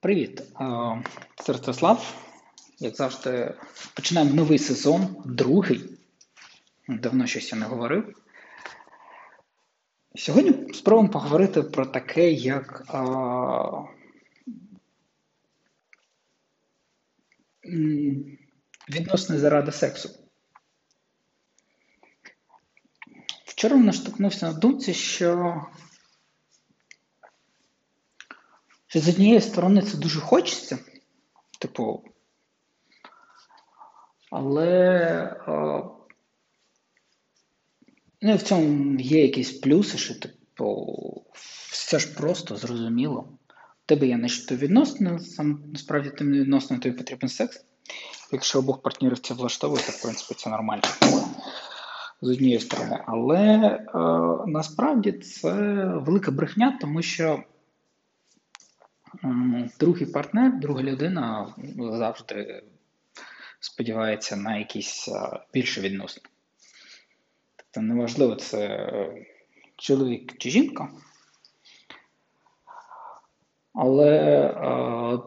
Привіт, це Ростислав. Як завжди, починаємо новий сезон, другий. Давно щось я не говорив. Сьогодні спробуємо поговорити про таке, як а, відносини заради сексу. Вчора наштовхнувся на думці, що що з однієї сторони це дуже хочеться, типу, але ну, в цьому є якісь плюси, що типу, все ж просто зрозуміло. У тебе є нещо відносно, сам насправді тим не відносно тобі потрібен секс. Якщо обох партнерів це влаштовує, то в принципі це нормально. З однієї сторони. Але е, насправді це велика брехня, тому що Другий партнер, друга людина завжди сподівається на якісь більше відносини. Тобто неважливо, це чоловік чи жінка. Але е,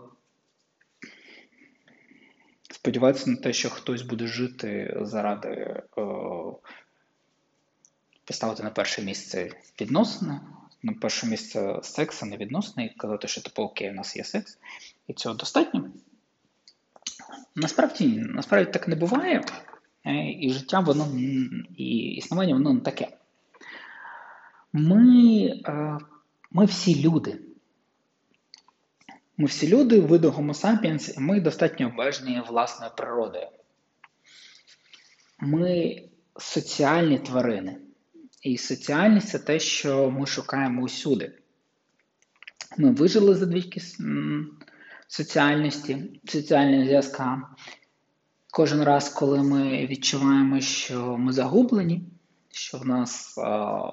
сподіватися на те, що хтось буде жити заради е, поставити на перше місце відносини, на перше місце секс, а не відносини, казати, що типу окей, у нас є секс, і цього достатньо. Насправді насправді так не буває, е, і життя, воно і існування воно не таке. Ми, е, Ми всі люди. Ми всі люди, виду Homo sapiens, і ми достатньо обмежені власною природою. Ми соціальні тварини. І соціальність це те, що ми шукаємо усюди. Ми вижили за двійки соціальності, соціального зв'язка. Кожен раз, коли ми відчуваємо, що ми загублені, що в нас а,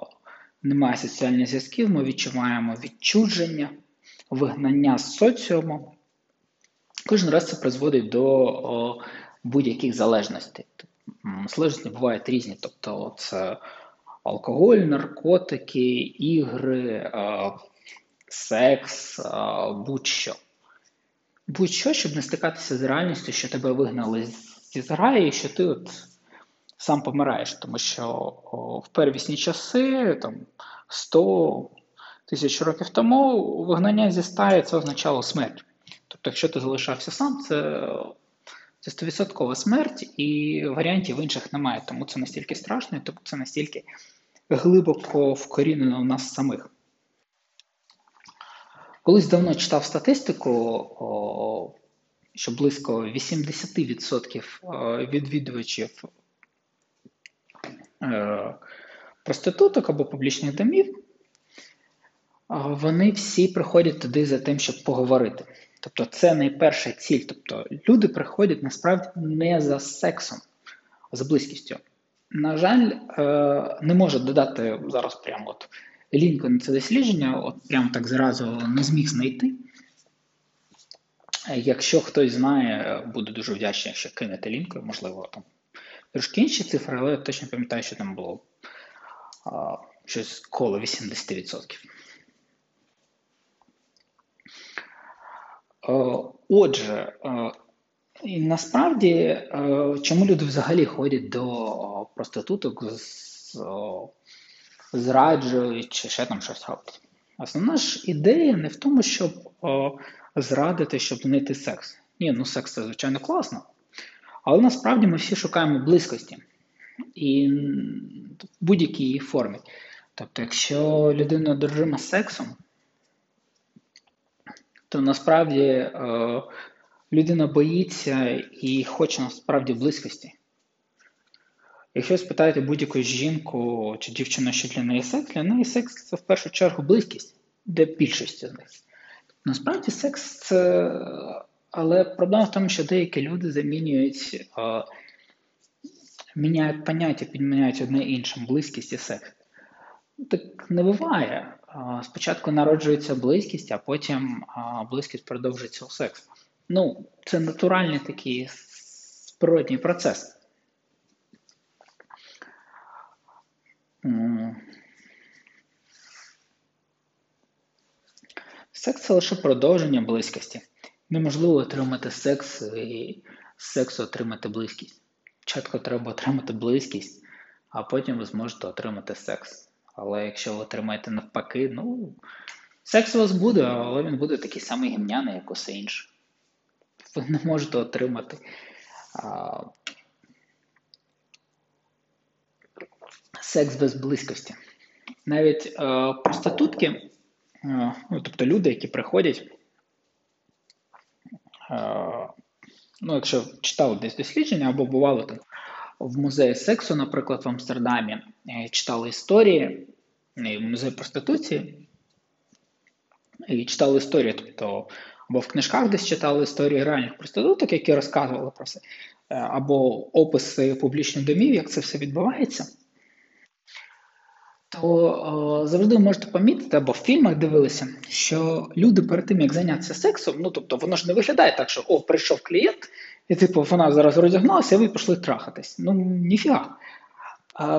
немає соціальних зв'язків, ми відчуваємо відчудження, вигнання з соціуму. Кожен раз це призводить до будь-яких залежностей. Залежності бувають різні. Тобто, це алкоголь, наркотики, ігри, секс, будь-що. Будь-що, щоб не стикатися з реальністю, що тебе вигнали зі зграї, і що ти от сам помираєш. Тому що в первісні часи, там 100 тисяч років тому, вигнання зі стаї це означало смерть. Тобто, якщо ти залишався сам, це це 100% смерть, і варіантів інших немає. Тому це настільки страшно, і тому це настільки глибоко вкорінено в нас самих. Колись давно читав статистику, що близько 80% відвідувачів е, проституток або публічних домів, вони всі приходять туди за тим, щоб поговорити. Тобто це найперша ціль. Тобто люди приходять насправді не за сексом, а за близькістю. На жаль, е, не можу додати зараз прямо от лінку на це дослідження, от прямо так зразу не зміг знайти. Якщо хтось знає, буду дуже вдячний, якщо кинете лінку, можливо, там трошки інші цифри, але я точно пам'ятаю, що там було а, щось коло 80%. Отже, е, і насправді, е, чому люди взагалі ходять до проституток, зраджують чи ще там щось роблять? Основна ж ідея не в тому, щоб зрадити, щоб знайти секс. Ні, ну секс це звичайно класно. Але насправді ми всі шукаємо близькості і в будь-якій формі. Тобто, якщо людина одержима сексом, то насправді е, людина боїться і хоче насправді близькості. Якщо спитаєте будь-яку жінку чи дівчину, що для неї секс, для неї секс це в першу чергу близькість для більшості з них. Насправді секс це. Але проблема в тому, що деякі люди замінюють, е, міняють поняття, підміняють одне іншим близькість і секс. Так не буває. Спочатку народжується близькість, а потім близькість продовжується у секс. Ну, це натуральний такий природній процес. Секс це лише продовження близькості. Неможливо отримати секс і з сексу отримати близькість. Спочатку треба отримати близькість, а потім ви зможете отримати секс. Але якщо ви отримаєте навпаки, ну, секс у вас буде, але він буде такий самий гімняний, як усе інше. Ви не можете отримати а, секс без близькості. Навіть а, проститутки, а, ну, тобто люди, які приходять, а, ну, якщо читали десь дослідження або бувало там в музеї сексу, наприклад, в Амстердамі, е, читали історії, е, музей проституції, і читали історії, тобто або в книжках десь читали історії реальних проституток, які розказували про це, е, або описи публічних домів, як це все відбувається. То о, завжди можете помітити, або в фільмах дивилися, що люди перед тим, як зайнятися сексом, ну тобто воно ж не виглядає так, що о, прийшов клієнт, і типу вона зараз роздягнулася, і ви пішли трахатись. Ну, ніфіга.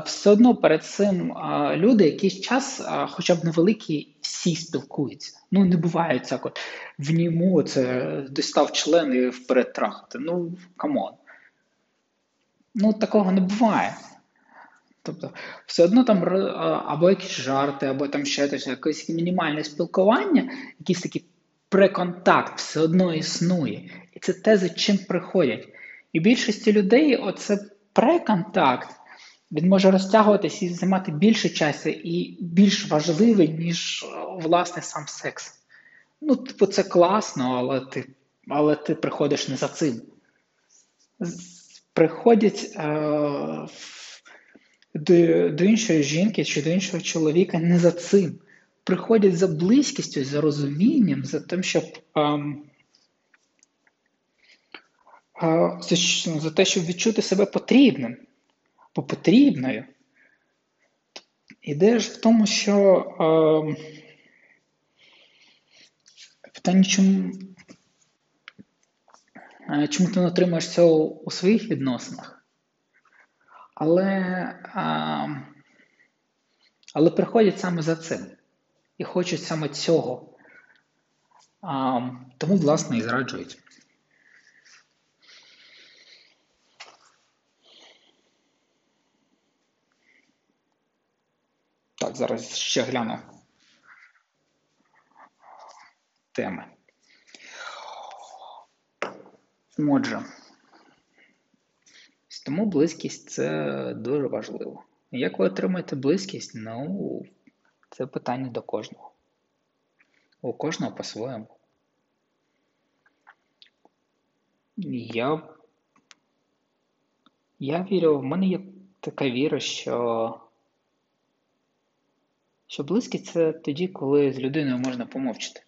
Все одно перед цим люди якийсь час, хоча б невеликий, всі спілкуються. Ну, не буває так от в ньому це дістав член і вперед трахати. Ну, come on. Ну, такого не буває. Тобто, все одно там або якісь жарти, або там ще щось, якесь мінімальне спілкування, якийсь такий преконтакт все одно існує. І це те, за чим приходять. І більшості людей оце преконтакт, він може розтягуватися і займати більше часу і більш важливий, ніж власне сам секс. Ну, типу, це класно, але ти але ти приходиш не за цим. Приходять е, до, до іншої жінки чи до іншого чоловіка не за цим приходять за близькістю, за розумінням, за тим, щоб ем, е, за, те, щоб відчути себе потрібним потрібною. Ідея ж в тому, що е, питання, чому, е, чому ти не отримаєш цього у своїх відносинах, але, е, але приходять саме за цим і хочуть саме цього. А, Тому, власне, і зраджують. Так, зараз ще гляну теми. Отже, тому близькість це дуже важливо. Як ви отримаєте близькість? Ну, це питання до кожного. У кожного по-своєму. Я я вірю, в мене є така віра, що що близькість це тоді, коли з людиною можна помовчати.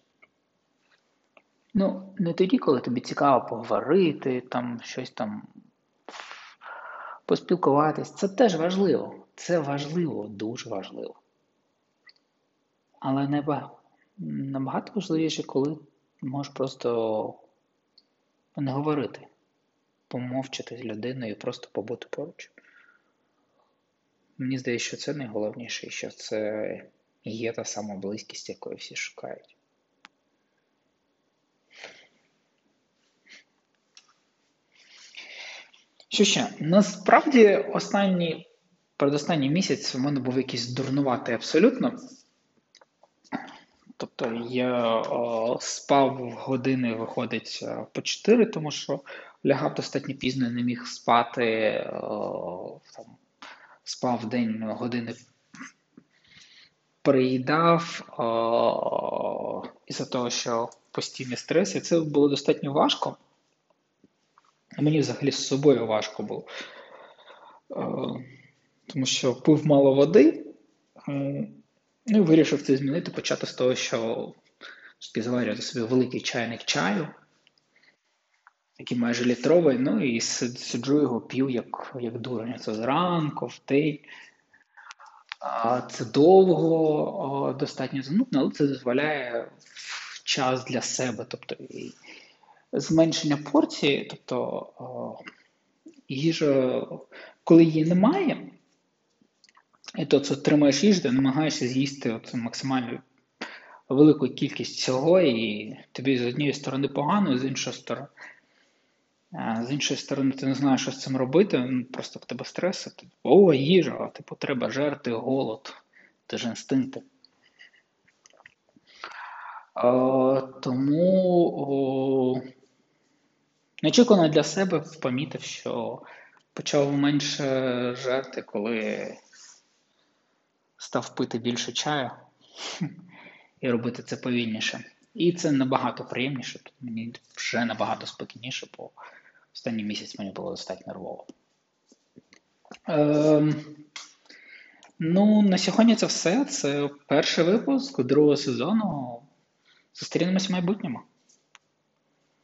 Ну, не тоді, коли тобі цікаво поговорити, там щось там поспілкуватись. Це теж важливо. Це важливо, дуже важливо. Але набагато важливіше, коли можеш просто не говорити, помовчати з людиною і просто побути поруч. Мені здається, що це найголовніше, що це є та сама близькість, якої всі шукають. Що ще? Насправді, останній, передостанній місяць в мене був якийсь дурнуватий абсолютно. Тобто я о, спав години, виходить е, по 4, тому що лягав достатньо пізно, не міг спати, о, там, спав день години, приїдав із-за того, що постійний стрес, і це було достатньо важко. Мені взагалі з собою важко було, тому що пив мало води. Ну і вирішив це змінити, почати з того, що заварювати собі великий чайник чаю, який майже літровий, ну і сиджу його п'ю як як дурень. Це зранку, в день. Це довго, достатньо занудно, але це дозволяє час для себе. Тобто і зменшення порції, тобто їжа, коли її немає. І то це отримаєш їжу, намагаєшся з'їсти максимальну велику кількість цього, і тобі з однієї сторони погано, з іншої сторони. З іншої сторони, ти не знаєш, що з цим робити, ну, просто в тебе стреси. Типу, О, їжа, типу, треба жерти, голод, ти ж інстинкти. А, тому о, неочікувано для себе помітив, що почав менше жерти, коли став пити більше чаю і робити це повільніше. І це набагато приємніше, Тут мені вже набагато спокійніше, бо останній місяць мені було достатньо нервово. Ем, ну, на сьогодні це все. Це перший випуск другого сезону. Зустрінемось в майбутньому.